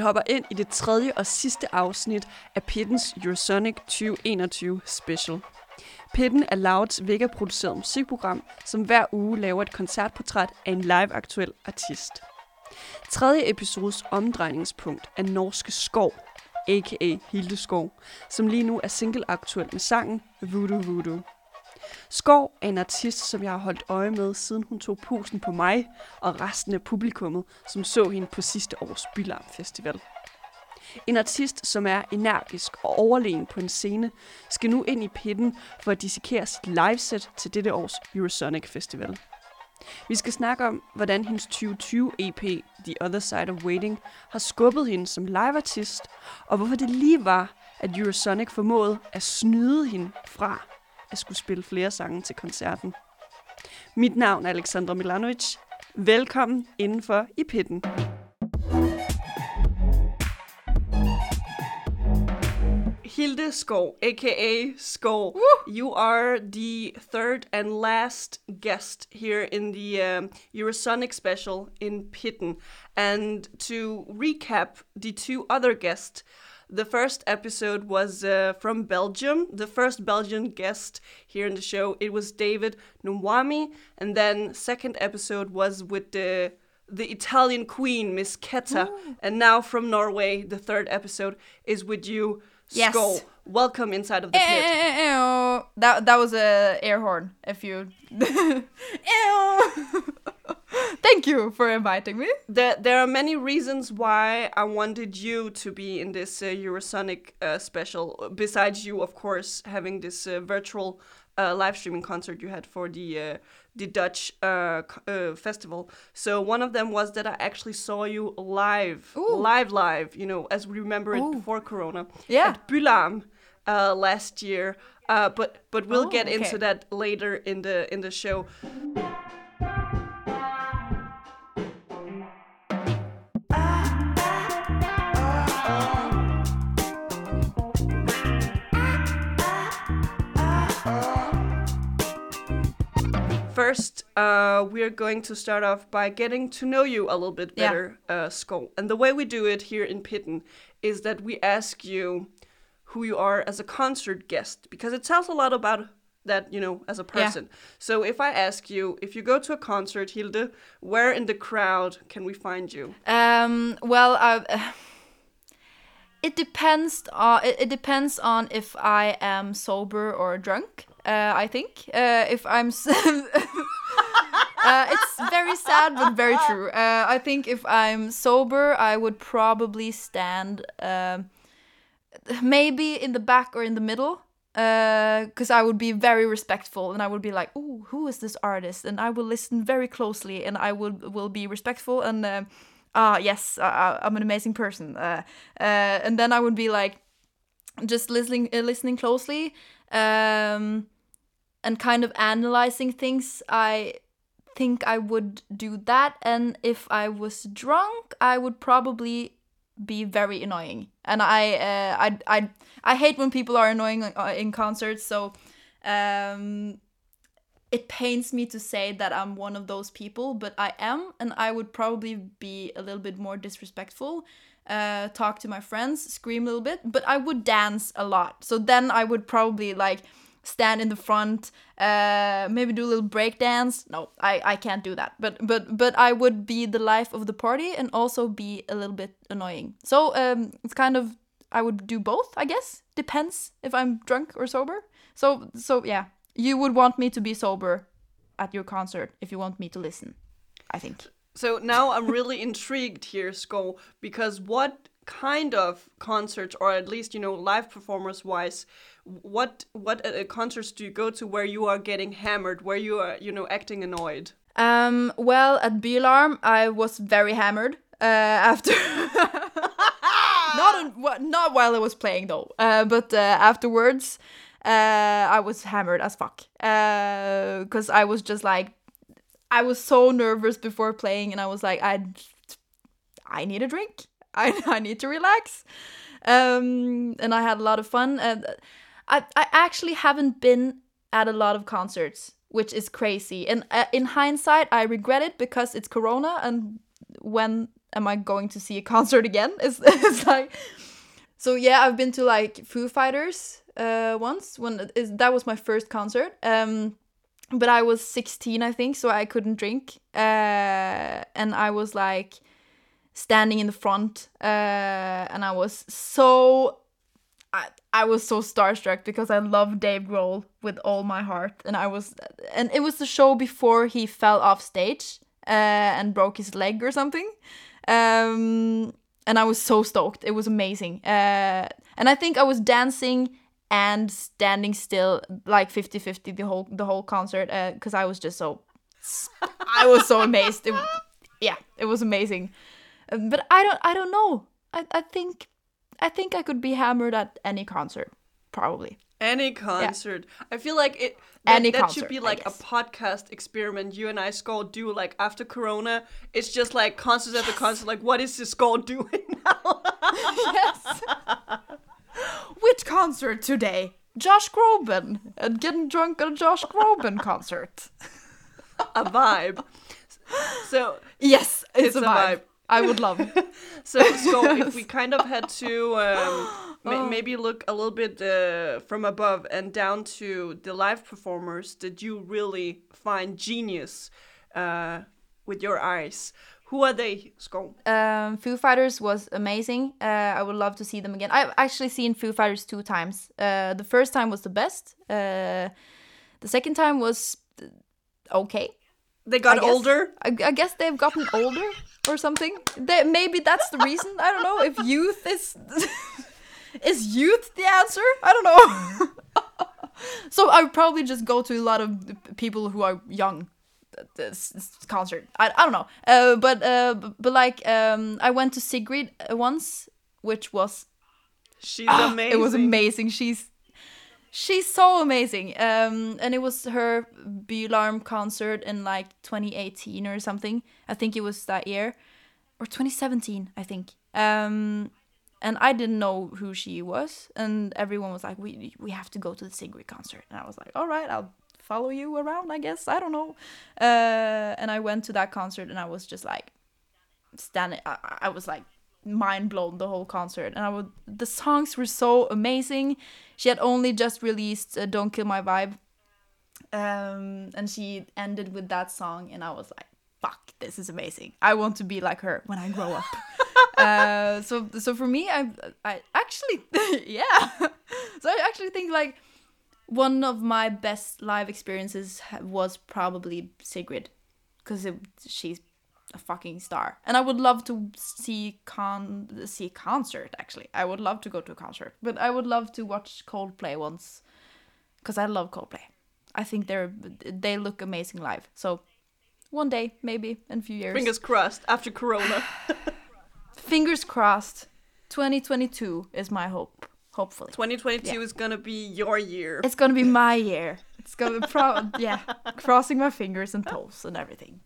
Vi hopper ind i det tredje og sidste afsnit af Pittens Eurosonic 2021 Special. Pitten er Louds Vega-produceret musikprogram, som hver uge laver et koncertportræt af en live-aktuel artist. Tredje episodes omdrejningspunkt er Norske Skov, a.k.a. Hilde Skov, som lige nu er single-aktuel med sangen Voodoo Voodoo. Skov er en artist, som jeg har holdt øje med, siden hun tog pusen på mig og resten af publikummet, som så hende på sidste års Bylarm Festival. En artist, som er energisk og overlegen på en scene, skal nu ind i pitten for at dissekere sit liveset til dette års Eurosonic Festival. Vi skal snakke om, hvordan hendes 2020 EP, The Other Side of Waiting, har skubbet hende som liveartist, og hvorfor det lige var, at Eurosonic formåede at snyde hende fra at skulle spille flere sange til koncerten. Mit navn er Alexandra Milanovic. Velkommen indenfor i pitten. Hilde Skov, aka Skov, Woo! you are the third and last guest here in the um, Eurosonic special in Pitten. And to recap the two other guests, the first episode was uh, from Belgium. The first Belgian guest here in the show it was David Nwami, and then second episode was with the the Italian queen Myss Keta, Ooh. and now from Norway the third episode is with you. Yes. Skaar. Welcome inside of the pit. That that was a air horn. If you. Thank you for inviting me. There, there are many reasons why I wanted you to be in this uh, Eurosonic uh, special. Besides you, of course, having this uh, virtual uh, live streaming concert you had for the uh, the Dutch uh, festival. So one of them was that I actually saw you live, Ooh. live, live. You know, as we remember it Ooh. before Corona. Yeah. At Bylarm last year. but but we'll oh, get okay. into that later in the in the show. First, uh, we're going to start off by getting to know you a little bit better, yeah. uh. And the way we do it here in Pitten is that we ask you who you are as a concert guest, because it tells a lot about that, you know, as a person. Yeah. So if I ask you, if you go to a concert, Hilde, where in the crowd can we find you? Um, well, uh, it depends. On, it, it depends on if I am sober or drunk. Uh, I think uh, if I'm, uh, it's very sad but very true. Uh, I think if I'm sober, I would probably stand um, maybe in the back or in the middle because uh, I would be very respectful and I would be like, "Oh, who is this artist?" and I will listen very closely and I will will be respectful and uh, ah yes, I'm an amazing person. and then I would be like, just listening listening closely um, and kind of analyzing things, I think I would do that. And if I was drunk, I would probably be very annoying. And I, uh, I, I, I hate when people are annoying uh, in concerts. So, um, it pains me to say that I'm one of those people, but I am, and I would probably be a little bit more disrespectful uh, talk to my friends, scream a little bit, but I would dance a lot. So then I would probably like stand in the front, uh, maybe do a little break dance. No, I, I can't do that. But but but I would be the life of the party and also be a little bit annoying. So um, it's kind of I would do both, I guess. Depends if I'm drunk or sober. So so yeah, you would want me to be sober at your concert if you want me to listen. I think. So now I'm really intrigued here, Skaar, because what kind of concerts, or at least you know, live performers wise, what what uh, concerts do you go to where you are getting hammered, where you are you know acting annoyed? Um, well, at Bylarm, I was very hammered uh, after. not on, not while I was playing though, uh, but uh, afterwards, uh, I was hammered as fuck because uh, I was just like I was so nervous before playing, and I was like, I, I need a drink. I, I need to relax. Um, and I had a lot of fun. And I, I actually haven't been at a lot of concerts, which is crazy. And uh, in hindsight, I regret it because it's Corona, and when am I going to see a concert again? It's, it's like so yeah, I've been to like Foo Fighters uh once when that was my first concert. Um but I was 16 I think, so I couldn't drink. Uh and I was like standing in the front uh and I was so I, I was so starstruck because I love Dave Grohl with all my heart, and I was, and it was the show before he fell off stage uh, and broke his leg or something, um, and I was so stoked. It was amazing, uh, and I think I was dancing and standing still like 50-50 the whole the whole concert because uh, I was just so, I was so amazed. It, yeah, it was amazing, but I don't I don't know. I I think I think I could be hammered at any concert, probably. Any concert. Yeah. I feel like it. That, any that concert, should be like a podcast experiment. You and I, Skaar, do like after Corona. It's just like concert yes. after concert. Like, what is this Skaar doing now? yes. Which concert today? Josh Groban and getting drunk at a Josh Groban concert. a vibe. So yes, it's, it's a, vibe. vibe. I would love. so, so if we kind of had to um, oh. maybe look a little bit uh, from above and down to the live performers did you really find genius uh, with your eyes. Who are they, Skaar? Um, Foo Fighters was amazing. Uh, I would love to see them again. I've actually seen Foo Fighters two times. Uh, the first time was the best. Uh, the second time was okay. They got I guess, older. I, I, guess they've gotten older or something. They, maybe that's the reason. I don't know if youth is is youth the answer. I don't know. so I would probably just go to a lot of people who are young. This, concert. I, I don't know. Uh, but uh, but like um, I went to Sigrid once, which was she's amazing. It was amazing. She's she's so amazing. Um, and it was her Bylarm concert in like 2018 or something. I think it was that year, or 2017, I think. Um, and I didn't know who she was, and everyone was like, "We we have to go to the Sigrid concert," and I was like, "All right, I'll follow you around, I guess. I don't know." Uh, and I went to that concert, and I was just like standing. I, I was like mind blown the whole concert and i would the songs were so amazing she had only just released uh, don't kill my vibe um and she ended with that song and i was like fuck this is amazing i want to be like her when i grow up uh so so for me i i actually yeah so i actually think like one of my best live experiences was probably sigrid because she's a fucking star. And I would love to see con see a concert actually. I would love to go to a concert, but I would love to watch Coldplay once cuz I love Coldplay. I think they're they look amazing live. So one day maybe in a few years. Fingers crossed after corona. Fingers crossed. 2022 is my hope. Hopefully. 2022 yeah. is going to be your year. It's going to be my year. It's going to be pro yeah, crossing my fingers and toes and everything.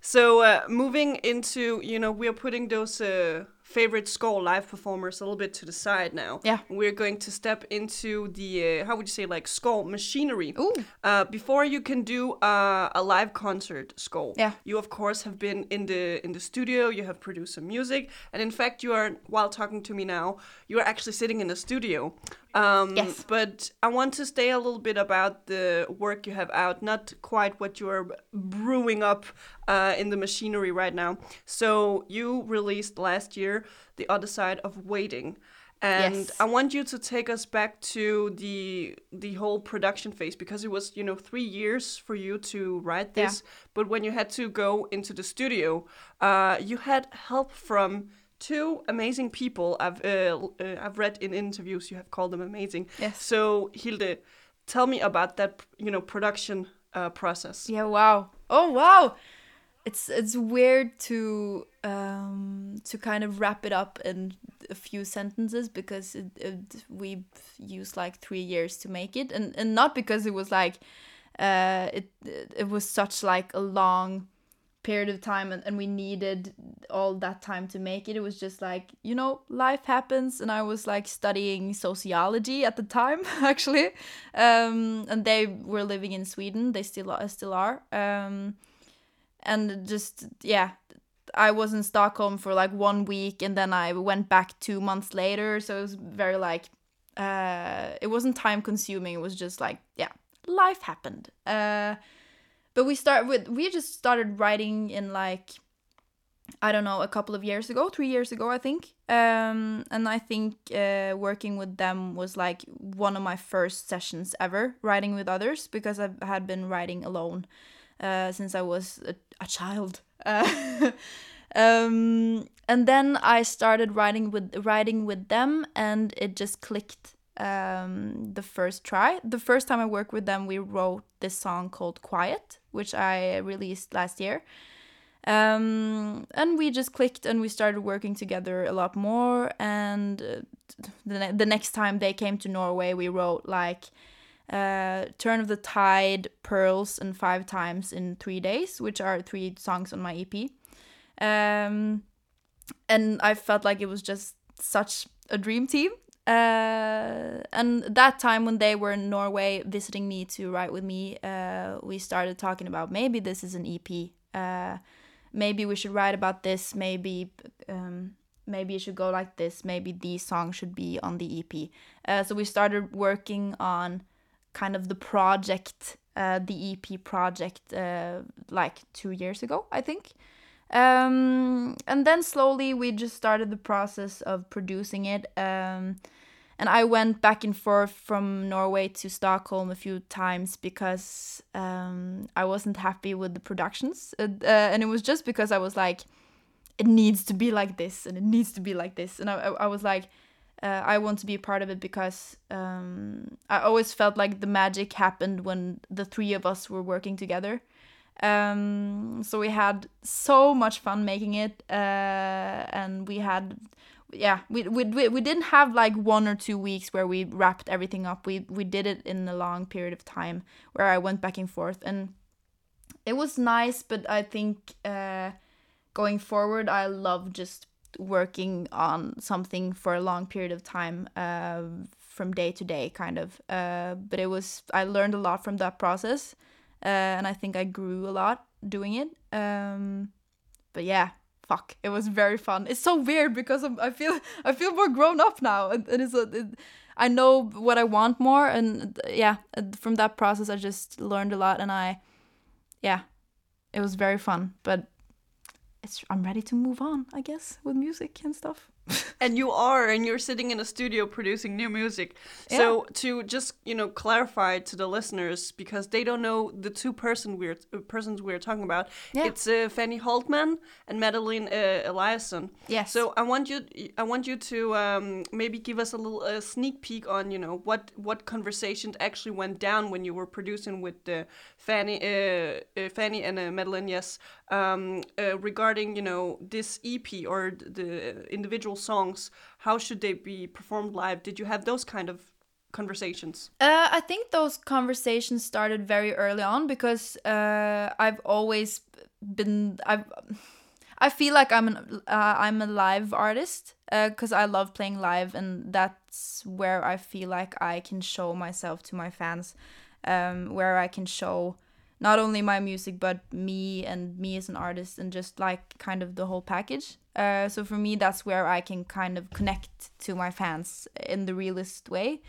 So uh, moving into, you know, we are putting those uh, favorite Skaar live performers a little bit to the side now. Yeah. We're going to step into the, uh, how would you say, like Skaar machinery. Ooh. Uh, before you can do uh, a live concert, Skaar. Yeah. You, of course, have been in the in the studio, you have produced some music, and in fact, you are, while talking to me now, you are actually sitting in the studio. Um, yes. But I want to stay a little bit about the work you have out, not quite what you are brewing up uh, in the machinery right now. So you released last year The Other Side of Waiting. And yes. I want you to take us back to the the whole production phase because it was you know three years for you to write this. Yeah. But when you had to go into the studio, uh, you had help from two amazing people. I've uh, uh, I've read in interviews you have called them amazing. Yes. So Hilde, tell me about that. You know, production uh, process. Yeah. Wow. Oh wow. It's it's weird to um to kind of wrap it up in a few sentences because it, it, we used like three years to make it and and not because it was like uh it it was such like a long period of time and, and we needed all that time to make it. It was just like you know life happens and i was like studying sociology at the time actually. Um, and they were living in sweden. They still are still are. Um, and just yeah i was in stockholm for like one week and then i went back two months later. So it was very like uh, it wasn't time consuming it was just like yeah life happened. Uh, but we start with we just started writing in like I don't know a couple of years ago, three years ago I think, um, and I think uh, working with them was like one of my first sessions ever writing with others because I had been writing alone uh, since I was a, a child. Uh, um, and then I started writing with writing with them, and it just clicked um, the first try. The first time I worked with them, we wrote this song called Quiet, which I released last year. Um, and we just clicked and we started working together a lot more. And uh, the, ne- the next time they came to Norway, we wrote like uh, Turn of the Tide, Pearls, and Five Times in Three Days, which are three songs on my EP. Um, and I felt like it was just such a dream team uh, and that time when they were in Norway visiting me to write with me, uh, we started talking about maybe this is an EP. Uh, maybe we should write about this. Maybe um, maybe it should go like this. Maybe these songs should be on the EP. Uh, so we started working on kind of the project, uh, the EP project, uh, like two years ago, I think. Um, and then slowly we just started the process of producing it. Um, and I went back and forth from Norway to Stockholm a few times because um, I wasn't happy with the productions. Uh, uh, and it was just because I was like, it needs to be like this and it needs to be like this. And I, I was like, uh, I want to be a part of it because um, I always felt like the magic happened when the three of us were working together. Um, so we had so much fun making it, uh, and we had, yeah, we, we we didn't have like one or two weeks where we wrapped everything up. We we did it in a long period of time where I went back and forth, and it was nice. But I think uh, going forward, I love just working on something for a long period of time. Uh, from day to day, kind of. Uh, but it was I learned a lot from that process uh, and I think I grew a lot doing it. Um, but yeah, fuck, it was very fun. It's so weird because I'm, I feel I feel more grown up now, and, and it's a, it, I know what I want more, and yeah, from that process I just learned a lot, and I, yeah, it was very fun. But it's I'm ready to move on, I guess, with music and stuff. and you are and you're sitting in a studio producing new music. Yeah. so to just you know clarify to the listeners because they don't know the two person we're uh, persons we're talking about. Yeah. it's uh, fanny hultman and madeline uh, eliasson. Yes. So i want you i want you to um, maybe give us a little uh, sneak peek on you know what what conversations actually went down when you were producing with uh, fanny uh, uh, fanny and madeline yes um, regarding you know this ep or the individual songs how should they be performed live? Did you have those kind of conversations? Uh, i think those conversations started very early on because uh, i've always been i've I feel like I'm an uh, I'm a live artist because uh, I love playing live, and that's where I feel like I can show myself to my fans, um, where I can show not only my music but me and me as an artist and just like kind of the whole package. Uh, so for me that's where i can kind of connect to my fans in the realest way.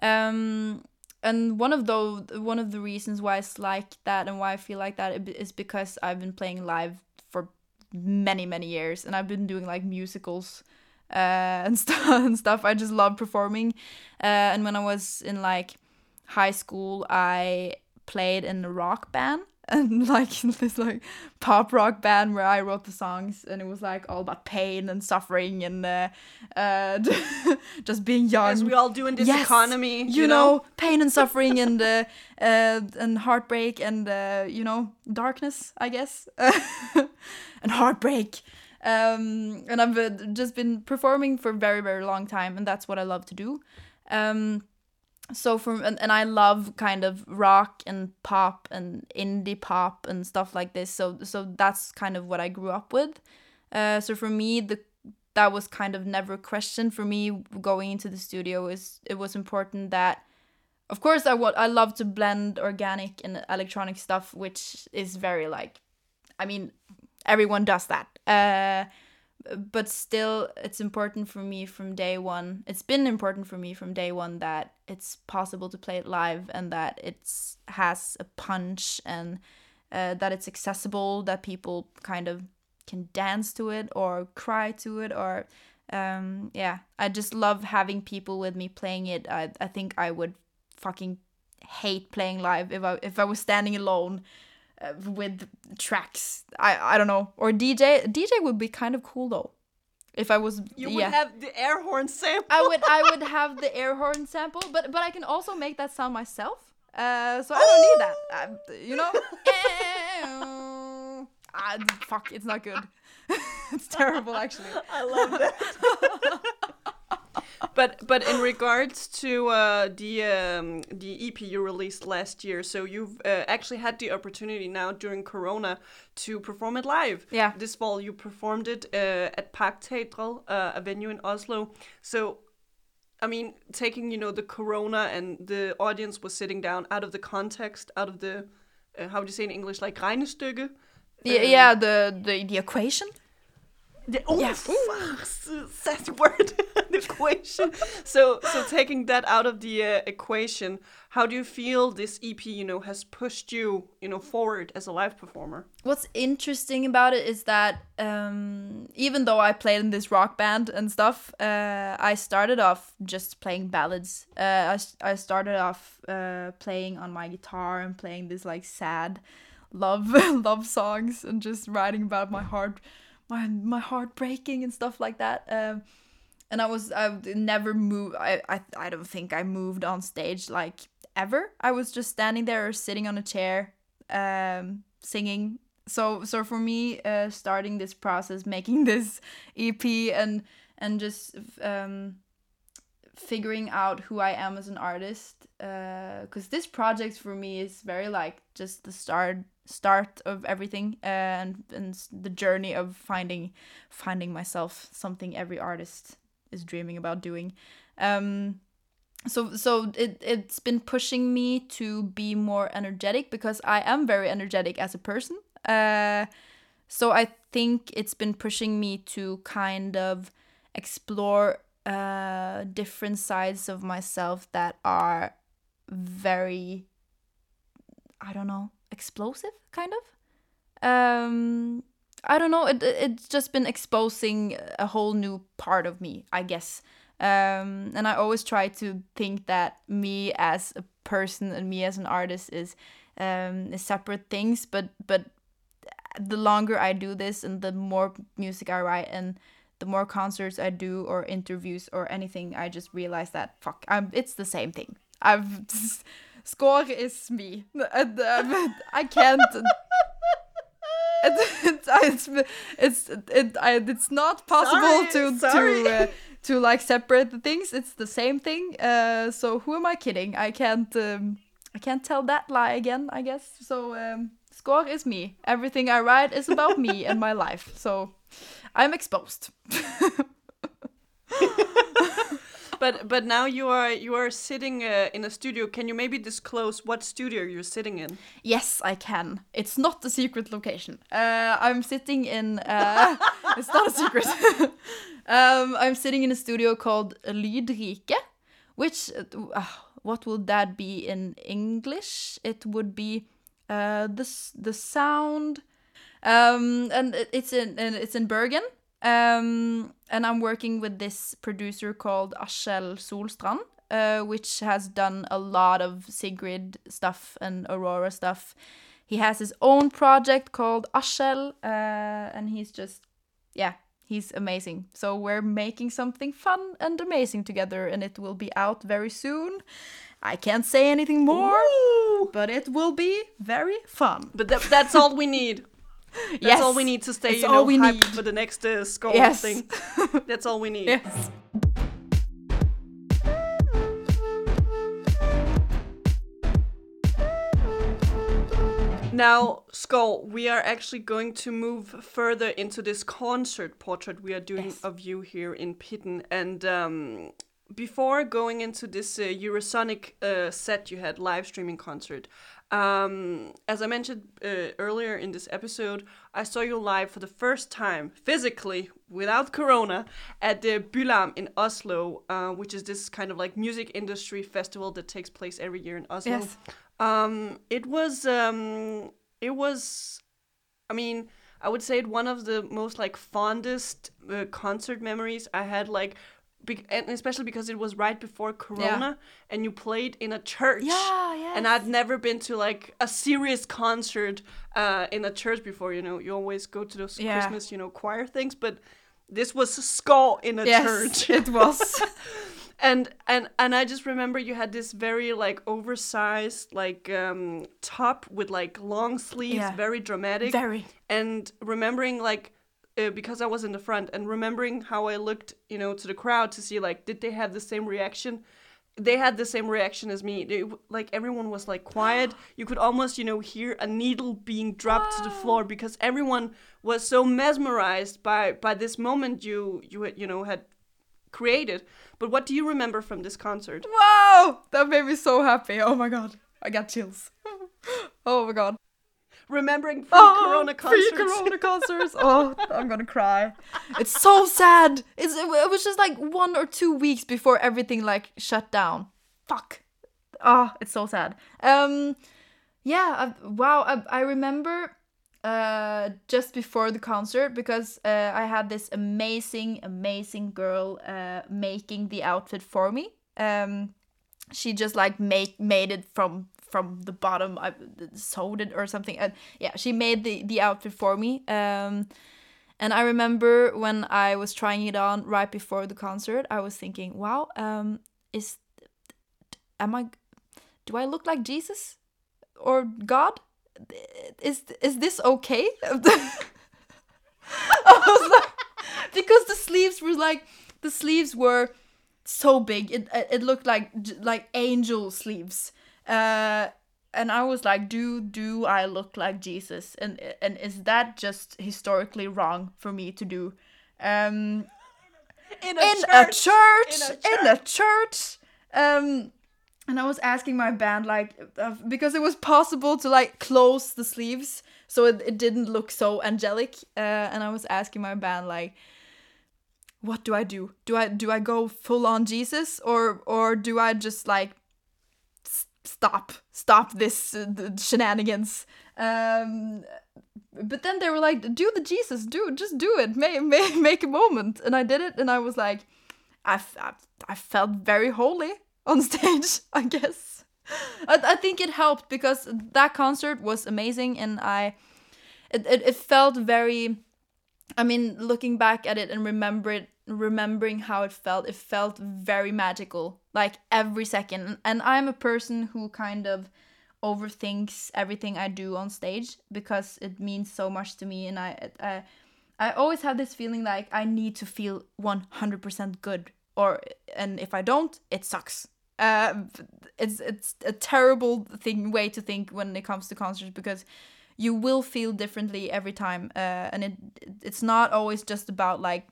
Um, and one of those one of the reasons why it's like that and why i feel like that is because i've been playing live for many many years and i've been doing like musicals uh, and stuff and stuff. I just love performing. Uh, and when i was in like high school i played in a rock band and like this like pop rock band where I wrote the songs and it was like all about pain and suffering and uh, uh just being young as we all do in this yes, economy you, you know? know? pain and suffering and uh, uh and heartbreak and uh, you know darkness I guess and heartbreak um and I've uh, just been performing for a very very long time and that's what I love to do um so from and, and I love kind of rock and pop and indie pop and stuff like this. So so that's kind of what I grew up with. Uh, so for me, the that was kind of never a question for me going into the studio. Is it was important that, of course, I what I love to blend organic and electronic stuff, which is very like, I mean, everyone does that. Uh, but still it's important for me from day one. It's been important for me from day one that it's possible to play it live and that it's has a punch and uh, that it's accessible that people kind of can dance to it or cry to it or um, yeah. I just love having people with me playing it. I, I think i would fucking hate playing live if i if i was standing alone uh, with tracks. I I don't know. Or DJ DJ would be kind of cool though. If I was You yeah. would have the air horn sample. I would I would have the air horn sample, but but I can also make that sound myself. Uh, so I don't need that. Uh, you know. ah, fuck! It's not good. it's terrible, actually. I love that. But but in regards to uh, the um, the EP you released last year, so you've uh, actually had the opportunity now during Corona to perform it live. Yeah. This fall you performed it uh, at Parkteatret, uh, a venue in Oslo. So. I mean, taking you know the Corona and the audience was sitting down out of the context, out of the uh, how would you say in English, like regnestykke. Yeah, yeah. The the the equation. The, oh, Yeah. sassy word. equation. So, so taking that out of the uh, equation, how do you feel this EP, you know, has pushed you, you know, forward as a live performer? What's interesting about it is that um, even though I played in this rock band and stuff, uh, I started off just playing ballads. Uh, I, I started off uh, playing on my guitar and playing this like sad love love songs and just writing about my heart, my my heart breaking and stuff like that. Um, and I was I never moved. I, I I don't think I moved on stage like ever. I was just standing there or sitting on a chair, um, singing. So so for me, uh, starting this process, making this EP, and and just um, figuring out who I am as an artist, because this project for me is very like just the start start of everything uh, and and the journey of finding finding myself something every artist is dreaming about doing um so so it it's been pushing me to be more energetic because I am very energetic as a person uh so I think it's been pushing me to kind of explore uh different sides of myself that are very I don't know, explosive kind of. Um I don't know, it it- it's just been exposing a whole new part of me, I guess. Um and I always try to think that me as a person and me as an artist is um is separate things, but but the longer I do this and the more music I write and the more concerts I do or interviews or anything, I just realize that fuck, I'm it's the same thing. I've Skaar is me. I can't. It, it's it's it's it, it's not possible Sorry, to sorry. to uh, to like separate the things. It's the same thing. Uh, so who am I kidding? I can't um, I can't tell that lie again. I guess so. Um, Skaar is me. Everything I write is about me and my life. So I'm exposed. But but now you are you are sitting uh, in a studio. Can you maybe disclose what studio you're sitting in? Yes, I can. It's not a secret location. Uh, I'm sitting in. Uh, it's not a secret. um, I'm sitting in a studio called Lydrike, which uh, what would that be in English? It would be uh, the the sound, um, and it's in and it's in Bergen. Um, and I'm working with this producer called Askjell Solstrand, uh, which has done a lot of Sigrid stuff and Aurora stuff. He has his own project called Askjell, uh, and he's just, yeah, he's amazing. So we're making something fun and amazing together, and it will be out very soon. I can't say anything more, Ooh. but it will be very fun. But that, that's all we need. That's yes. all we need to stay, That's you know, all we need. for the next uh, Skaar yes. thing. That's all we need. Yes. Now, Skaar, we are actually going to move further into this concert portrait we are doing yes. of you here in Pitten. And um, before going into this uh, Eurosonic uh, set you had, live streaming concert, um, as I mentioned uh, earlier in this episode, I saw you live for the first time physically without Corona at the Bylarm in Oslo, uh, which is this kind of like music industry festival that takes place every year in Oslo. Yes. Um, it was um, it was, I mean, I would say it one of the most like fondest uh, concert memories I had. Like, be- and especially because it was right before Corona, and you played in a church. Yeah, yes. And I'd never been to like a serious concert uh, in a church before. You know, you always go to those Yeah. Christmas, you know, choir things, but this was a Skaar in a yes, church it was. and and and I just remember you had this very like oversized like um top with like long sleeves, Yeah. very dramatic. Very. And remembering like uh, because I was in the front and remembering how I looked, you know, to the crowd to see like did they have the same reaction? They had the same reaction as me. They, like everyone was like quiet. You could almost, you know, hear a needle being dropped to the floor because everyone was so mesmerized by by this moment you you had, you know had created. But what do you remember from this concert? Wow, that made me so happy. Oh my god, I got chills. oh my god. Remembering Oh, pre-corona concerts. Pre-corona concerts. Oh, I'm gonna cry. It's so sad. It's it was just like one or two weeks before everything like shut down. Fuck. Oh, it's so sad. Um, yeah. I, wow. I, I remember uh just before the concert because uh, I had this amazing, amazing girl uh making the outfit for me. Um, she just like make made it from from the bottom i sewed it or something. And yeah she made the the outfit for me. Um and i remember when i was trying it on right before the concert i was thinking wow um is am i do i look like jesus or god? Is is this okay? I was like because the sleeves were like the sleeves were so big. It it looked like like angel sleeves uh and i was like do do i look like jesus? And and is that just historically wrong for me to do? Um in in a church. in a church. um and i was asking my band like uh, because it was possible to like close the sleeves so it, it didn't look so angelic. Uh, and i was asking my band like what do i do? Do i do i go full on jesus or or do i just like stop stop this uh, shenanigans. Um but then they were like do the jesus do just do it. Make, make, make a moment. And i did it and i was like I, I, I felt very holy on stage i guess. I, I think it helped because that concert was amazing and i it, it, it felt very I mean, looking back at it and remember it, remembering how it felt, it felt very magical, like every second. And I'm a person who kind of overthinks everything I do on stage because it means so much to me, and I, I, I always have this feeling like I need to feel 100% good, or and if I don't, it sucks. Uh, it's it's a terrible thing way to think when it comes to concerts because you will feel differently every time uh, and it it's not always just about like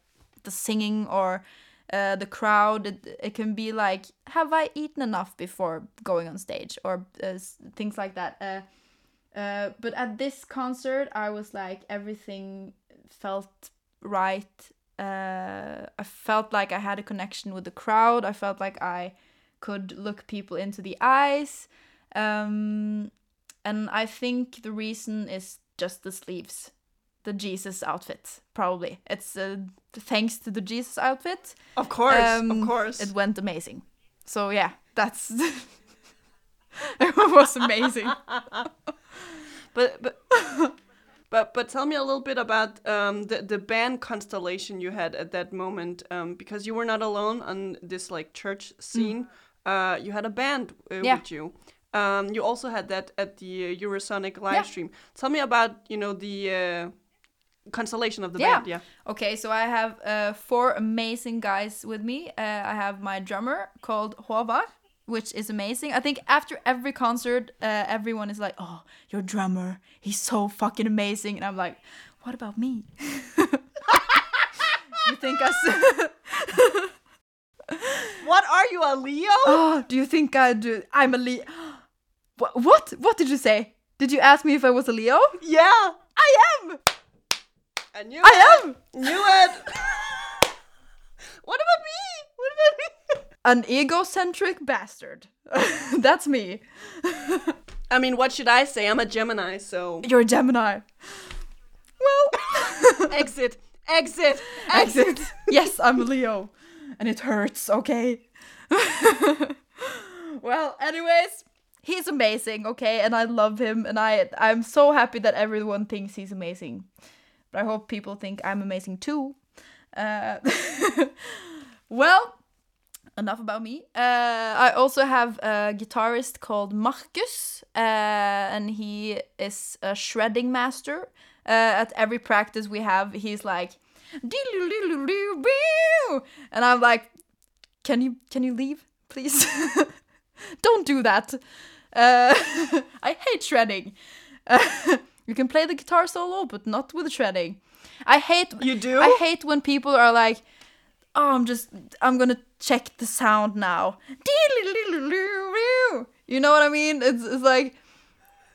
the singing or uh, the crowd it, it can be like have i eaten enough before going on stage? or uh, things like that uh, uh, but at this concert i was like everything felt right uh, i felt like i had a connection with the crowd i felt like i could look people into the eyes um, and I think the reason is just the sleeves, the Jesus outfit. Probably it's uh, thanks to the Jesus outfit. Of course, um, of course. it went amazing. So yeah, that's it was amazing. But but but but tell me a little bit about um, the the band constellation you had at that moment, um, because you were not alone on this like church scene. Uh, you had a band uh, Mm. Yeah. with you. Um, you also had that at the uh, Eurosonic live Yeah. stream. Tell me about you know the uh, constellation of the Yeah. band. Yeah. Okay, so I have uh, four amazing guys with me. Uh, I have my drummer called Håvard. which is amazing. I think after every concert, uh, everyone is like, "Oh, your drummer, he's so fucking amazing," and I'm like, "What about me?" you think I? What are you, a Leo? oh, do you think I do? I'm a Leo. What? What did you say? Did you ask me if I was a Leo? yeah, I am. I knew I it. am. Knew it. what about me? What about me? An egocentric bastard. That's me. I mean, what should I say? I'm a Gemini, so You're a Gemini. Well, exit, exit, exit. Yes, I'm Leo. And it hurts, okay? well, anyways, he's amazing, okay? And I love him and I I'm so happy that everyone thinks he's amazing. But I hope people think I'm amazing too. Uh, well, enough about me. Uh, I also have a guitarist called Marcus, uh, and he is a shredding master. Uh, at every practice we have, he's like, and I'm like, "Can you can you leave, please? Don't do that. I hate shredding. You can play the guitar solo, but not with shredding. I hate You do? I hate when people are like, "Oh, I'm just I'm gonna check the sound now." You know what I mean? It's, it's like,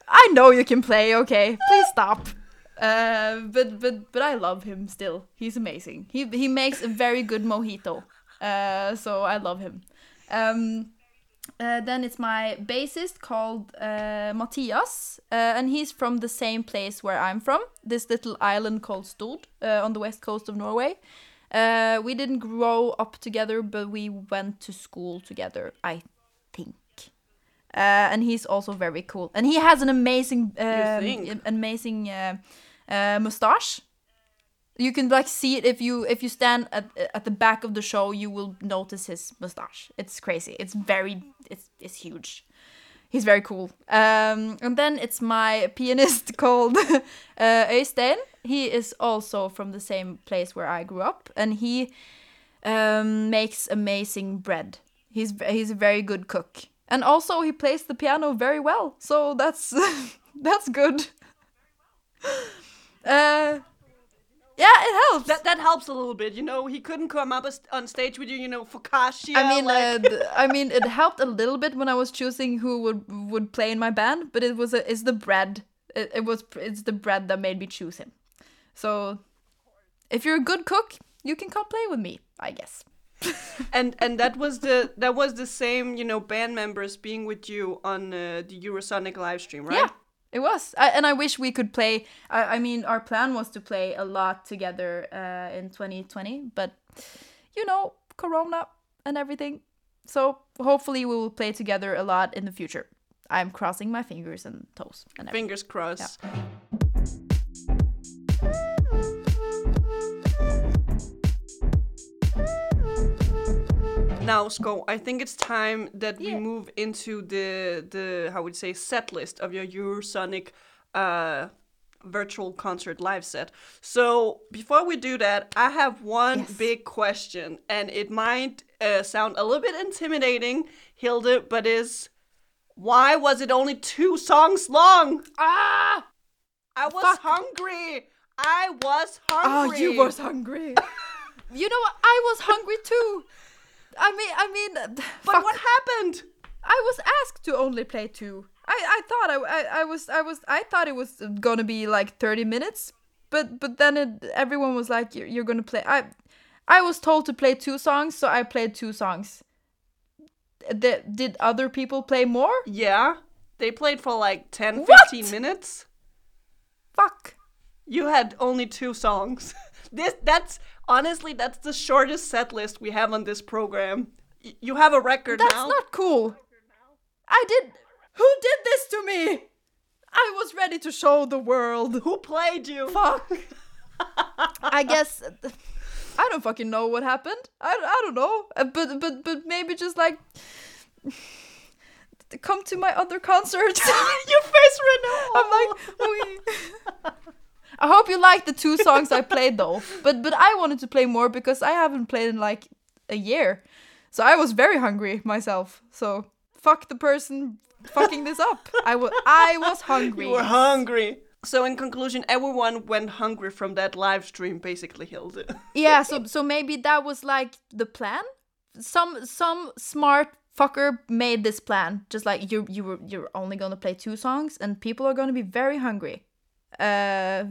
I know you can play. Okay, please stop. Uh, but but but I love him still. He's amazing. He he makes a very good mojito. Uh, so I love him. Um, uh, then it's my bassist called uh, Matthias, uh, and he's from the same place where I'm from, this little island called Stord uh, on the west coast of Norway. Uh, we didn't grow up together, but we went to school together, I think. Uh, and he's also very cool, and he has an amazing, um, amazing uh, uh, mustache. You can like see it if you if you stand at at the back of the show, you will notice his mustache. It's crazy. It's very it's it's huge. He's very cool. Um, and then it's my pianist called uh, Øystein. He is also from the same place where I grew up, and he um, makes amazing bread. He's he's a very good cook, and also he plays the piano very well. So that's that's good. Uh, yeah, it helps. That that helps a little bit, you know. He couldn't come up on stage with you, you know, focaccia. I mean, like, uh, I mean, it helped a little bit when I was choosing who would would play in my band, but it was a, it's the bread. It, it was it's the bread that made me choose him. So, if you're a good cook, you can come play with me, I guess. and and that was the that was the same, you know, band members being with you on uh, the Eurosonic live stream, right? Yeah, it was. I, and I wish we could play. I, I mean, our plan was to play a lot together uh, in 2020, but you know, Corona and everything. So hopefully we will play together a lot in the future. I'm crossing my fingers and toes and everything. Fingers crossed. Now, Skaar, I think it's time that we move into the the how would you say set list of your Eurosonic uh, virtual concert live set. So before we do that, I have one Yes. big question, and it might uh, sound a little bit intimidating, Hilde, but is why was it only two songs long? Ah! I was Fuck. hungry. I was hungry. Oh, you was hungry. you know what? I was hungry too. I mean, I mean, uh, But fuck. what happened? I was asked to only play two. I, I thought I, I, I was I was I thought it was gonna be like thirty minutes, but but then it, everyone was like you're, you're gonna play. I I was told to play two songs, so I played two songs. Did other people play more? Yeah, they played for like 10, What? 15 minutes. Fuck. You had only two songs. this that's honestly that's the shortest set list we have on this program. Y- you have a record That's now. not cool. I did. Who did this to me? I was ready to show the world. Who played you? Fuck. I guess I don't fucking know what happened. I, I don't know. Uh, But but but maybe just like come to my other concerts. Your face right now. I'm like, "Wee." I hope you like the two songs I played though. But but I wanted to play more because I haven't played in like a year. So I was very hungry myself. So fuck the person fucking this up. I was I was hungry. You were hungry. So in conclusion, everyone went hungry from that live stream, basically, Hilde. yeah, so so maybe that was like the plan. Some some smart fucker made this plan. Just like you you were you're only gonna play two songs and people are gonna be very hungry. Uh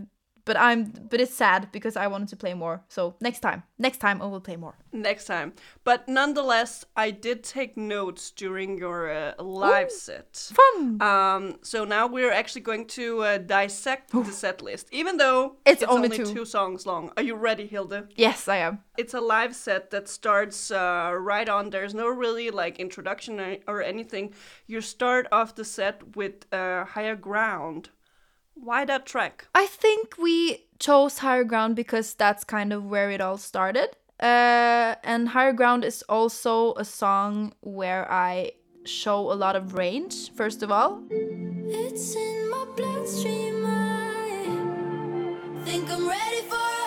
but I'm but it's sad because I wanted to play more. So next time, next time I will play more. Next time, but nonetheless, I did take notes during your uh, live Ooh, set. Fun. Um, so now we're actually going to uh, dissect the set list, even though It's only two. songs long. Are you ready, Hilde? yes, I am. It's a live set that starts uh, right on. There's no really like introduction or, or anything. You start off the set with uh, Higher Ground. Why that track? I think we chose Higher Ground because that's kind of where it all started. Uh, and Higher Ground is also a song where I show a lot of range, first of all. It's in my bloodstream. I think I'm ready for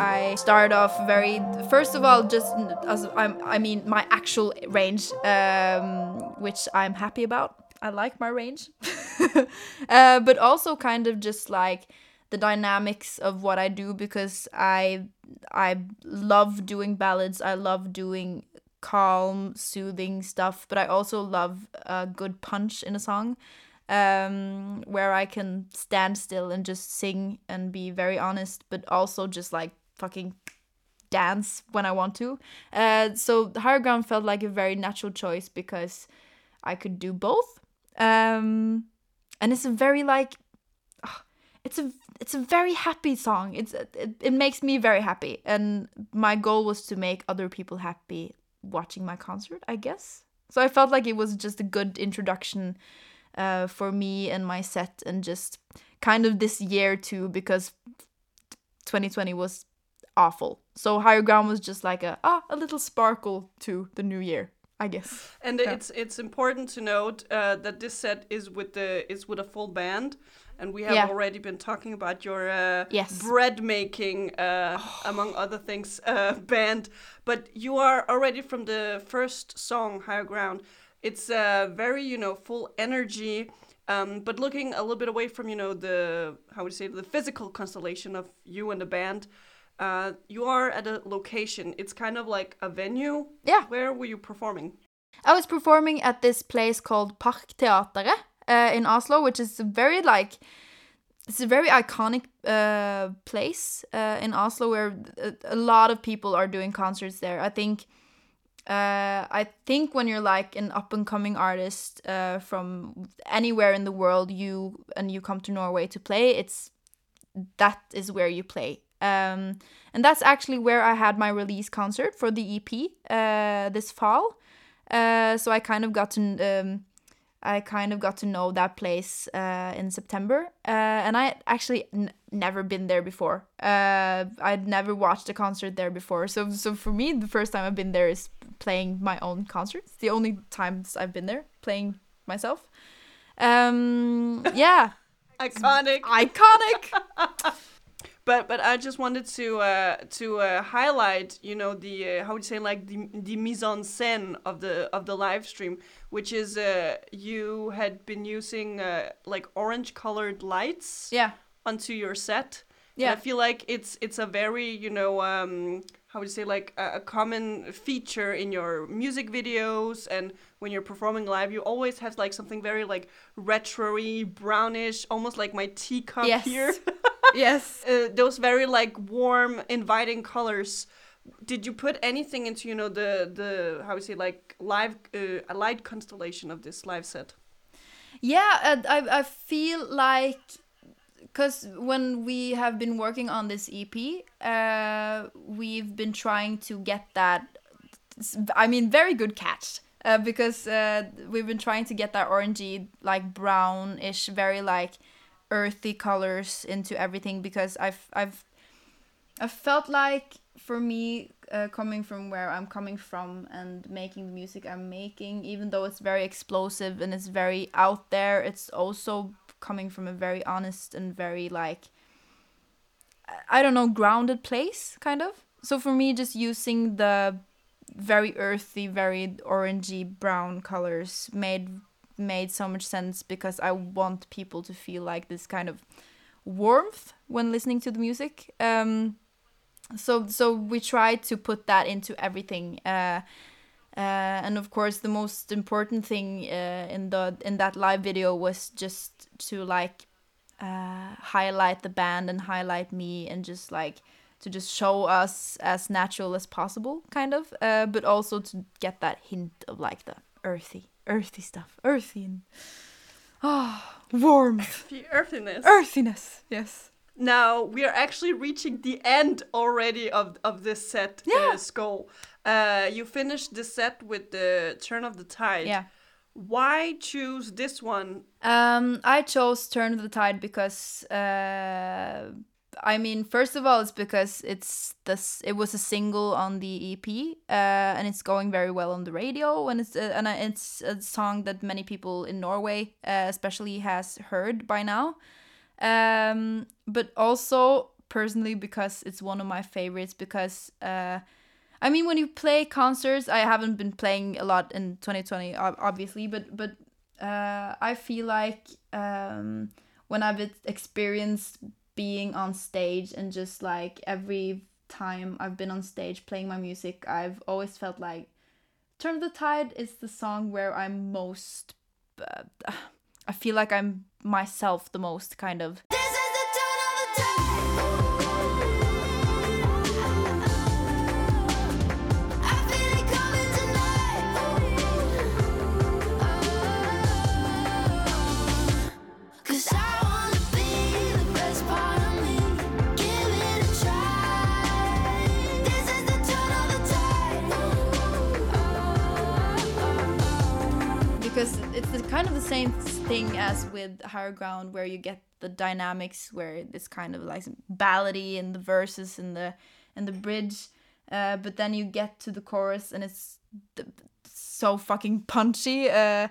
I start off very first of all just as I'm, I mean my actual range, um, which I'm happy about. I like my range, uh, but also kind of just like the dynamics of what I do because I I love doing ballads. I love doing calm, soothing stuff, but I also love a good punch in a song um, where I can stand still and just sing and be very honest, but also just like fucking dance when I want to. Uh, so Higher Ground felt like a very natural choice because I could do both. Um, and it's a very like, it's a it's a very happy song. It's it, it makes me very happy, and my goal was to make other people happy watching my concert. I guess. So I felt like it was just a good introduction uh, for me and my set, and just kind of this year too, because 2020 was awful. So higher ground was just like a ah a little sparkle to the new year, I guess. And Yeah. it's it's important to note uh, that this set is with the is with a full band, and we have Yeah. already been talking about your uh, Yes. bread making, uh, among other things, uh, band. But you are already from the first song, Higher Ground. It's uh, very you know full energy. Um, but looking a little bit away from you know the how would you say the physical constellation of you and the band, uh, you are at a location. It's kind of like a venue. Yeah. Where were you performing? I was performing at this place called Parkteatret uh, in Oslo, which is very like it's a very iconic uh, place uh, in Oslo where a, a lot of people are doing concerts there. I think uh, I think when you're like an up and coming artist uh, from anywhere in the world, you and you come to Norway to play, it's that is where you play. Um, and that's actually where I had my release concert for the EP uh, this fall. Uh, so I kind of got to um, I kind of got to know that place uh, in September, uh, and I actually n- never been there before. Uh, I'd never watched a concert there before, so so for me, the first time I've been there is playing my own concerts. The only times I've been there playing myself. Um, yeah, Iconic. iconic. But but I just wanted to uh, to uh, highlight, you know, the uh, how would you say like the the mise en scène of the of the live stream, which is uh, you had been using uh, like orange colored lights yeah, onto your set. And Yeah. I feel like it's it's a very you know um, how would you say like a, a common feature in your music videos and when you're performing live, you always have like something very like retro-y, brownish, almost like my teacup Yes. here. yes. uh, those very like warm, inviting colors. Did you put anything into you know the the how we say like live uh, a light constellation of this live set? Yeah, I I feel like because when we have been working on this EP, uh, we've been trying to get that. I mean, very good catch. Uh, because uh, we've been trying to get that orangey, like brownish, very like earthy colors into everything. Because I've I've I felt like for me, uh, coming from where I'm coming from and making the music I'm making, even though it's very explosive and it's very out there, it's also coming from a very honest and very like I- I don't know grounded place, kind of. So for me, just using the very earthy, very orangey brown colors made made so much sense because I want people to feel like this kind of warmth when listening to the music. Um, so so we try to put that into everything. Uh, uh, and of course, the most important thing uh, in the in that live video was just to like uh, highlight the band and highlight me and just like to just show us as natural as possible, kind of. Uh, but also to get that hint of like the earthy, earthy stuff, earthy and ah warmth, The earthiness. earthiness. Yes. Now we are actually reaching the end already of of this set, Yeah. uh. Uh, you finished the set with the Turn of the Tide. Yeah. Why choose this one? Um, I chose Turn of the Tide because, uh, I mean, first of all, it's because it's this. It was a single on the EP, uh, and it's going very well on the radio, and it's uh, and uh, it's a song that many people in Norway, uh, especially, has heard by now. Um, but also personally because it's one of my favorites because. Uh, I mean, when you play concerts, I haven't been playing a lot in 2020, obviously, but but uh, I feel like um, when I've experienced being on stage and just like every time I've been on stage playing my music, I've always felt like "Turn the Tide" is the song where I'm most. Uh, I feel like I'm myself the most, kind of. Same thing as with higher ground where you get the dynamics where it's kind of like ballady in the verses and the and the bridge uh, but then you get to the chorus and it's so fucking punchy uh,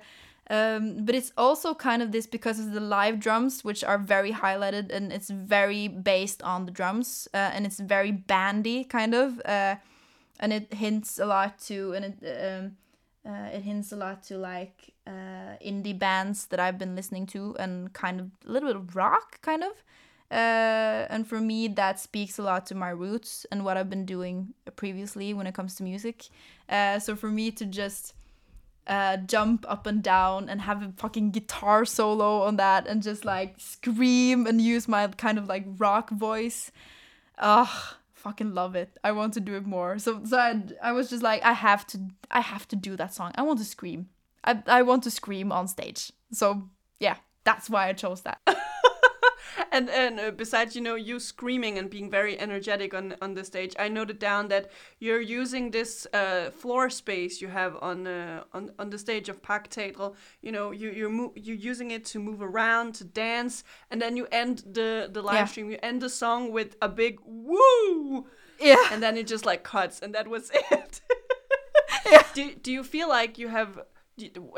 um, but it's also kind of this because of the live drums which are very highlighted and it's very based on the drums uh, and it's very bandy kind of uh, and it hints a lot to and it um, uh, it hints a lot to like uh, indie bands that I've been listening to and kind of a little bit of rock, kind of. Uh, and for me, that speaks a lot to my roots and what I've been doing previously when it comes to music. Uh, so for me to just uh, jump up and down and have a fucking guitar solo on that and just like scream and use my kind of like rock voice. Ugh, fucking love it. I want to do it more. So so I, I was just like I have to I have to do that song. I want to scream. I I want to scream on stage. So yeah, that's why I chose that. And and uh, besides, you know, you screaming and being very energetic on on the stage, I noted down that you're using this uh, floor space you have on uh, on on the stage of Parkteatret. You know, you you're mo- you're using it to move around, to dance, and then you end the the live Yeah. stream. You end the song with a big woo, Yeah. and then it just like cuts, and that was it. Yeah. Do do you feel like you have?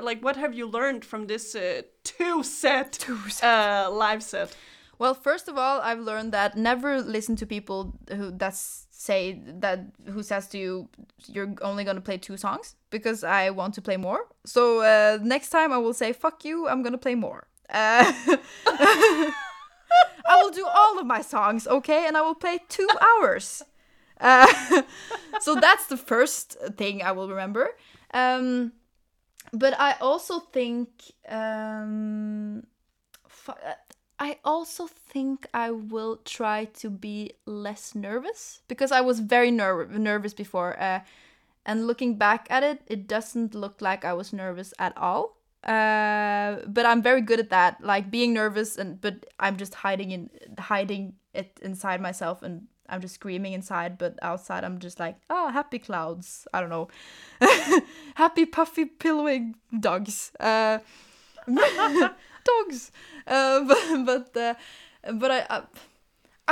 Like what have you learned from this uh, two set, Two set. Uh, live set? Well, first of all, I've learned that never listen to people who that's say that who says to you you're only going to play two songs because I want to play more. So uh, next time I will say fuck you, I'm going to play more. Uh, I will do all of my songs, okay, and I will play 2 hours. Uh, so that's the first thing I will remember. Um, but I also think um, uh, I also think I will try to be less nervous because I was very ner- nervous before. Uh, and looking back at it, it doesn't look like I was nervous at all. Uh, but I'm very good at that, like being nervous, and but I'm just hiding in hiding it inside myself, and I'm just screaming inside. But outside, I'm just like, oh, happy clouds. I don't know, happy puffy pillowing dogs. Uh, dogs. Uh, but but uh, but I, I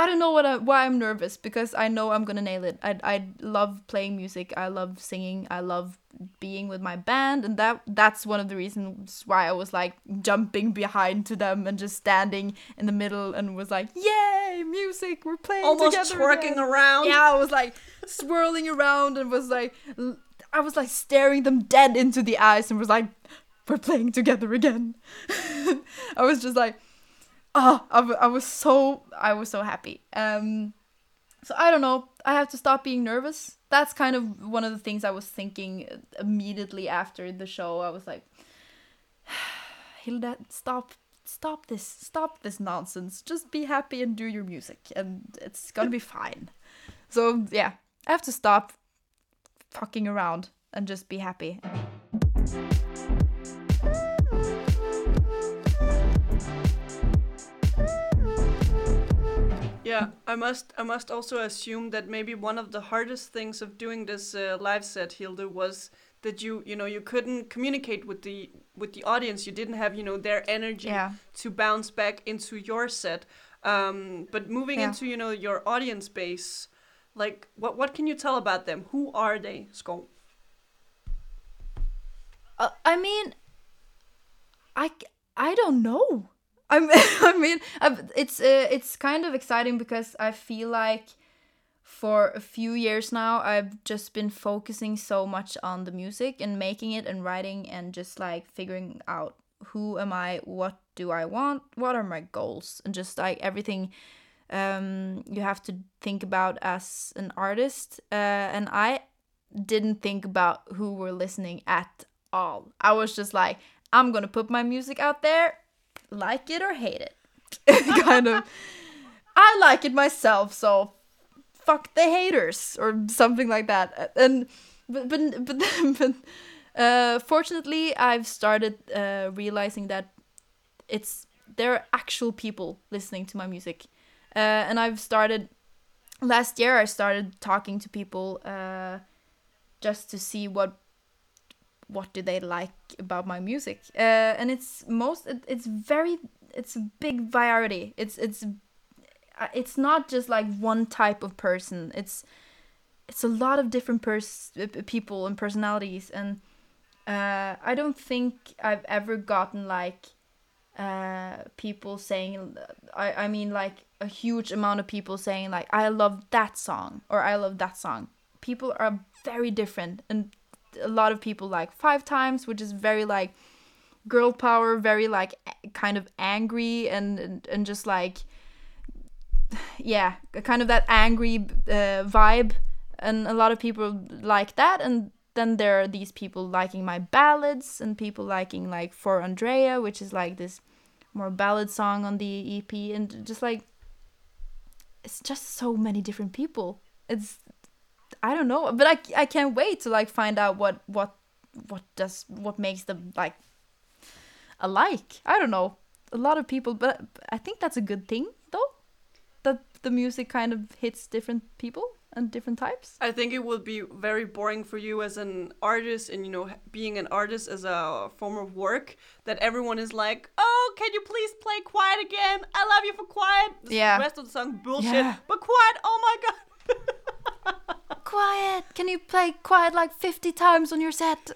I don't know what I, why I'm nervous because I know I'm gonna nail it. I I love playing music. I love singing. I love being with my band, and that that's one of the reasons why I was like jumping behind to them and just standing in the middle and was like, "Yay, music! We're playing Almost together twerking again." around. Yeah, I was like swirling around and was like, I was like staring them dead into the eyes and was like, "We're playing together again." I was just like oh I, w- I was so i was so happy. Um so i don't know. I have to stop being nervous. That's kind of one of the things i was thinking immediately after the show. I was like hilda stop stop this stop this nonsense. Just be happy and do your music and it's gonna be fine. So yeah i have to stop fucking around and just be happy Yeah, I must I must also assume that maybe one of the hardest things of doing this uh, live set, Hilde, was that you you know you couldn't communicate with the with the audience. You didn't have you know their energy Yeah. to bounce back into your set. Um, but moving Yeah. into you know your audience base, like what what can you tell about them? Who are they, Skaar? Uh, I mean, I I don't know. I'm, I mean, it's uh, it's kind of exciting because I feel like for a few years now I've just been focusing so much on the music and making it and writing and just like figuring out who am I, what do I want, what are my goals, and just like everything um, you have to think about as an artist. Uh, and I didn't think about who were listening at all. I was just like, I'm gonna put my music out there, like it or hate it. kind of. I like it myself, so fuck the haters or something like that. And but but but, but uh, fortunately, I've started uh, realizing that it's there are actual people listening to my music, uh, and I've started last year. I started talking to people uh, just to see what what do they like about my music. Uh, and it's most it, it's very it's a big variety. It's it's uh, it's not just like one type of person. It's it's a lot of different pers- people and personalities. And uh, i don't think i've ever gotten like uh, people saying I, I mean like a huge amount of people saying like i love that song or i love that song. People are very different and a lot of people like five times which is very like girl power very like kind of angry and and, and just like yeah kind of that angry uh, vibe. And a lot of people like that. And then there are these people liking my ballads and people liking like for andrea which is like this more ballad song on the ep and just like it's just so many different people. It's I don't know, but I, I can't wait to like find out what what what does what makes them like alike. I don't know. A lot of people, but I think that's a good thing though. That the music kind of hits different people and different types. I think it would be very boring for you as an artist, and you know, being an artist as a form of work. That everyone is like, "Oh, can you please play Quiet again? I love you for Quiet." The Yeah. rest of the song bullshit, Yeah. but Quiet. Oh my god. Quiet. Can you play quiet like 50 times on your set?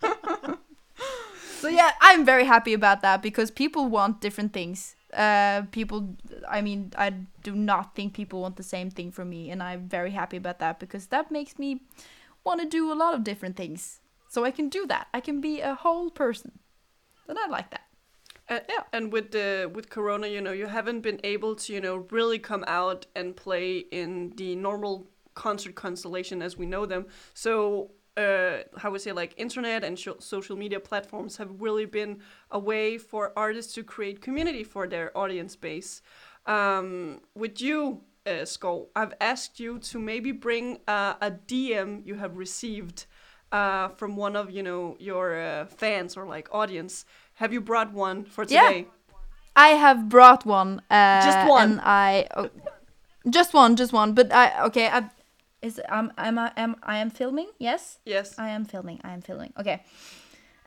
so yeah, I'm very happy about that because people want different things. Uh, people, I mean, I do not think people want the same thing from me, and I'm very happy about that because that makes me want to do a lot of different things. So I can do that. I can be a whole person, and I like that. And, Yeah. and with the with Corona, you know, you haven't been able to, you know, really come out and play in the normal concert constellation as we know them. So, uh, how we say, like internet and social media platforms have really been a way for artists to create community for their audience base. Um, with you, uh, Skaar, I've asked you to maybe bring uh, a DM you have received uh, from one of you know your uh, fans or like audience. Have you brought one for today? Yeah. I have brought one. Uh, Just one? And I, oh, just one, just one. But I, okay, I, is um, am I am I am filming? Yes, Yes. I am filming. I am filming. Okay.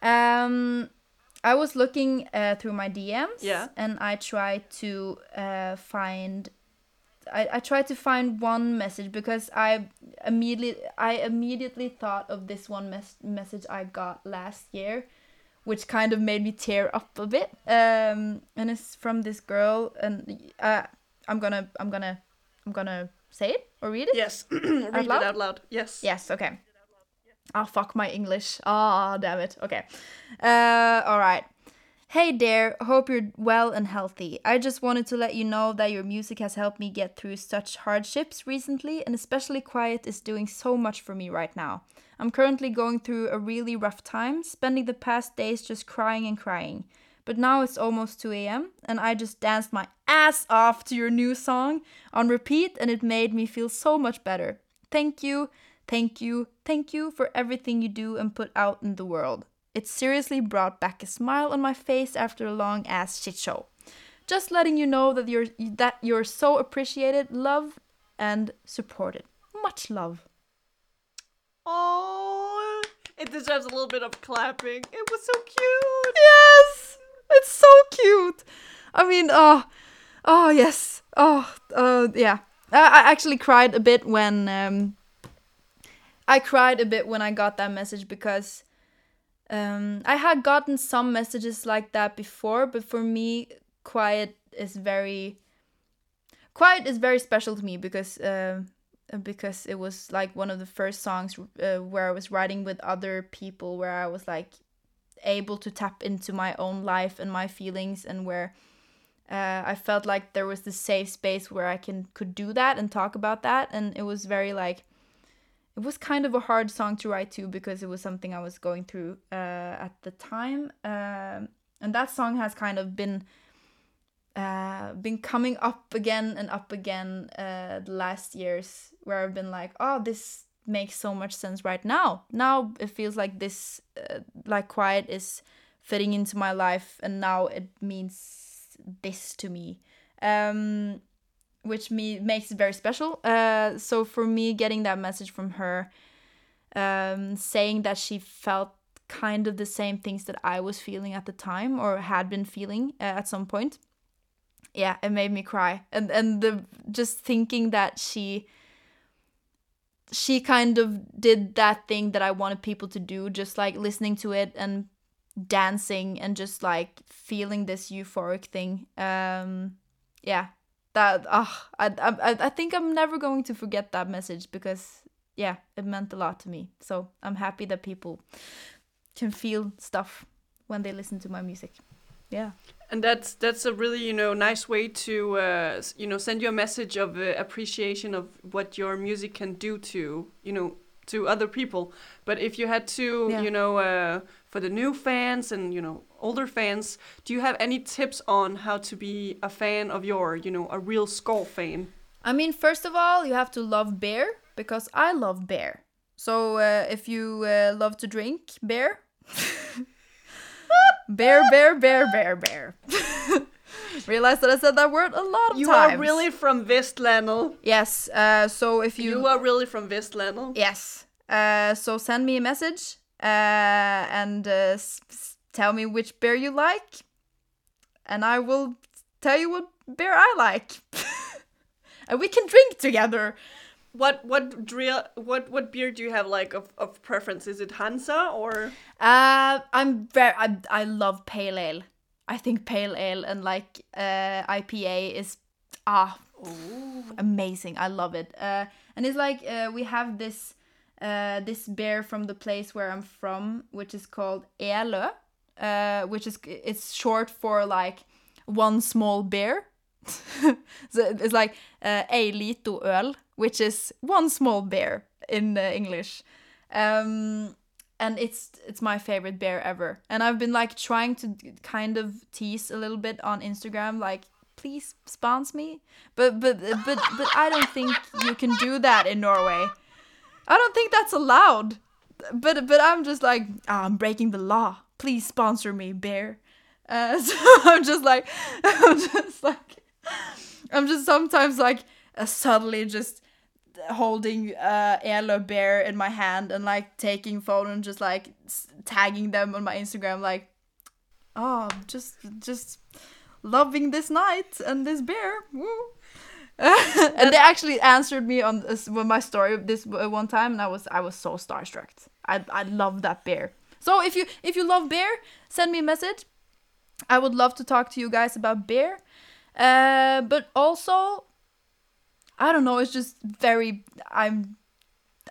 Um, I was looking uh, through my DMs. Yeah. And I tried to uh, find I, I tried to find one message because I immediately I immediately thought of this one mes- message I got last year, which kind of made me tear up a bit. Um, and it's from this girl, and uh, I'm gonna I'm gonna I'm gonna say it or read it. Yes. Read it out loud. Yes. Yes, okay. Oh, fuck my English. Ah, damn it. Okay. Uh, all right. Hey there, hope you're well and healthy. I just wanted to let you know that your music has helped me get through such hardships recently, and especially Quiet is doing so much for me right now. I'm currently going through a really rough time, spending the past days just crying and crying. But now it's almost 2 a.m., and I just danced my ass off to your new song on repeat, and it made me feel so much better. Thank you, thank you, thank you for everything you do and put out in the world. It seriously brought back a smile on my face after a long ass shit show. Just letting you know that you're that you're so appreciated, loved, and supported. Much love. Oh, it deserves a little bit of clapping. It was so cute. Yes, it's so cute. I mean, oh, oh yes, oh, uh, yeah. I, I actually cried a bit when um, I cried a bit when I got that message because um, I had gotten some messages like that before, but for me, quiet is very quiet is very special to me because uh, because it was like one of the first songs uh, where I was writing with other people where I was like able to tap into my own life and my feelings and where uh, I felt like there was this safe space where I can could do that and talk about that. And it was very like it was kind of a hard song to write to because it was something I was going through uh, at the time. Um, and that song has kind of been uh, been coming up again and up again uh, the last years where I've been like oh this makes so much sense right now. Now it feels like this uh, like quiet is fitting into my life and now it means this to me um which me makes it very special. Uh so for me getting that message from her um saying that she felt kind of the same things that I was feeling at the time or had been feeling uh, at some point yeah it made me cry. And and the just thinking that she she kind of did that thing that I wanted people to do, just like listening to it and dancing and just like feeling this euphoric thing. Um, yeah, that ah, I, I I think I'm never going to forget that message because yeah, it meant a lot to me. So I'm happy that people can feel stuff when they listen to my music. Yeah. And that's that's a really you know nice way to uh, you know send you a message of uh, appreciation of what your music can do to you know to other people. But if you had to Yeah. you know uh, for the new fans and you know older fans, do you have any tips on how to be a fan of your you know a real Skaar fan? I mean, first of all, you have to love beer because I love beer. So uh, if you uh, love to drink beer, bear, bear, bear, bear, bear. Realize that I said that word a lot of You times. are really from Vestlandet. yes. Uh, so if you, You are really from Vestlandet. yes, uh, so send me a message uh, and uh, tell me which bear you like, and I will tell you what bear I like, and we can drink together. What what drill what what beer do you have like of, of preference? Is it Hansa or Uh, I'm very. I, I love pale ale. I think pale ale and like uh, IPA is ah amazing. I love it. Uh, and it's like uh, we have this uh, this beer from the place where I'm from, which is called Elö, uh, which is it's short for like one small beer. so it's like uh, ei lito öl, which is one small beer in uh, English. Um, and it's it's my favorite beer ever. And I've been like trying to kind of tease a little bit on Instagram, like please sponsor me, but but but but I don't think you can do that in Norway. I don't think that's allowed. But but I'm just like "Ah, I'm breaking the law. Please sponsor me, bear. Uh, so I'm just like I'm just like I'm just sometimes like uh, suddenly just holding uh Elo bear in my hand and like taking photo and just like s- tagging them on my Instagram like oh just just loving this night and this bear woo and they actually answered me on this, with my story this uh, one time, and I was I was so starstruck. I I love that bear. So if you if you love bear, send me a message. I would love to talk to you guys about bear. Uh, but also, I don't know. It's just very. I'm.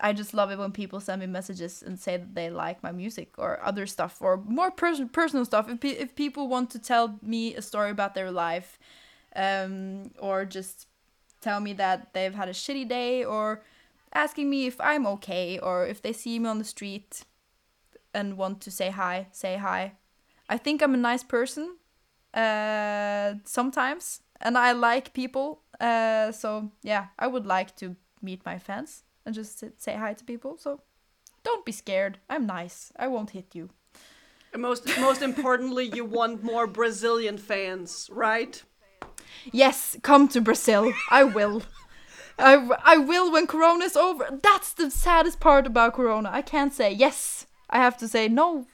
I just love it when people send me messages and say that they like my music or other stuff or more pers- personal stuff. If pe- if people want to tell me a story about their life, um, or just tell me that they've had a shitty day, or asking me if I'm okay, or if they see me on the street and want to say hi, say hi. I think I'm a nice person uh, sometimes, and I like people. Uh, so yeah, I would like to meet my fans and just say hi to people. So don't be scared. I'm nice. I won't hit you. Most most importantly, you want more Brazilian fans, right? Yes, come to Brazil. I will. I, I will when Corona's over. That's the saddest part about Corona. I can't say yes. I have to say no.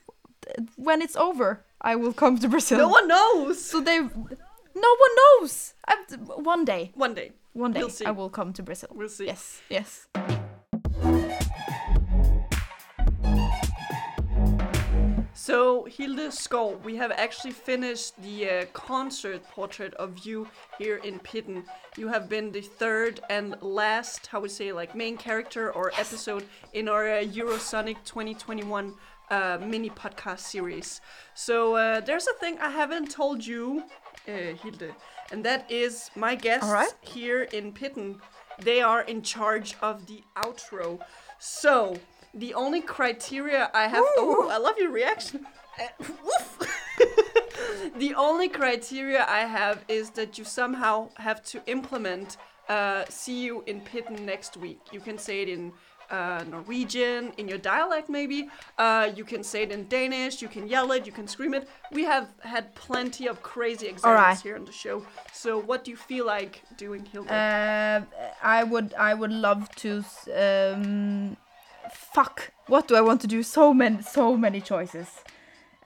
When it's over, I will come to Brazil. No one knows. So they, no one knows. I, one day, One day, one day, We'll see. I will come to Brazil. we'll see. Yes, yes. So, Hilde Skaar, we have actually finished the uh, concert portrait of you here in Pitten. You have been the third and last, how we say, like main character or episode in our uh, Eurosonic 2021 uh, mini podcast series. So, uh, there's a thing I haven't told you, uh, Hilde, and that is my guests Alright. here in Pitten. They are in charge of the outro. So, the only criteria I have. Oh, I love your reaction. Uh, the only criteria I have is that you somehow have to implement uh, see you in Pitten next week. You can say it in uh, Norwegian, in your dialect maybe. Uh, you can say it in Danish. You can yell it. You can scream it. We have had plenty of crazy examples Alright. here on the show. So what do you feel like doing, Hilda? Uh, I would, I would love to. Um, fuck. What do I want to do? So many, so many choices.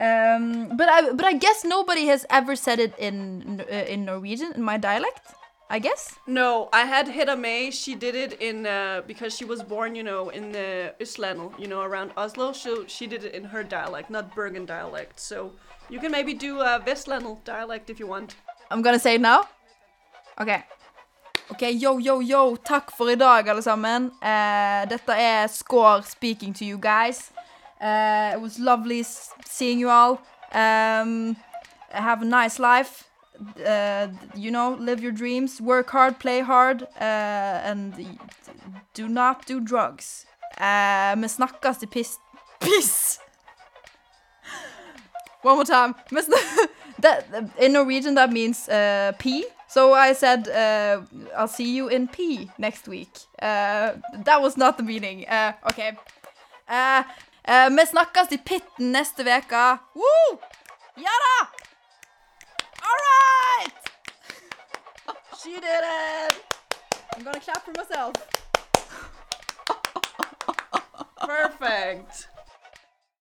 Um, but I, but I guess nobody has ever said it in uh, in Norwegian in my dialect. I guess. No, I had Hedda Mae. She did it in uh, because she was born, you know, in the Østlandet, you know, around Oslo. So she did it in her dialect, not Bergen dialect. So you can maybe do a Vestlandet dialect if you want. I'm gonna say it now. OK. Ok, Yo, yo, yo. Takk for i dag, alle sammen. Eh, dette er Skaar speaking to you guys. Eh, it was lovely seeing you all. Um, have a nice life. Uh, you know, live your dreams. Work hard, play hard, uh, and do not do drugs. Eh, vi snakkes i piss... Piss! One more time. That in Norwegian that means uh, pee. So I said uh, I'll see you in pee next week. Uh, that was not the meaning. Uh, okay. Uh, uh, vi snakkes i pitten neste veka. Woo! Ja da! All right! She did it! I'm gonna clap for myself. Perfect.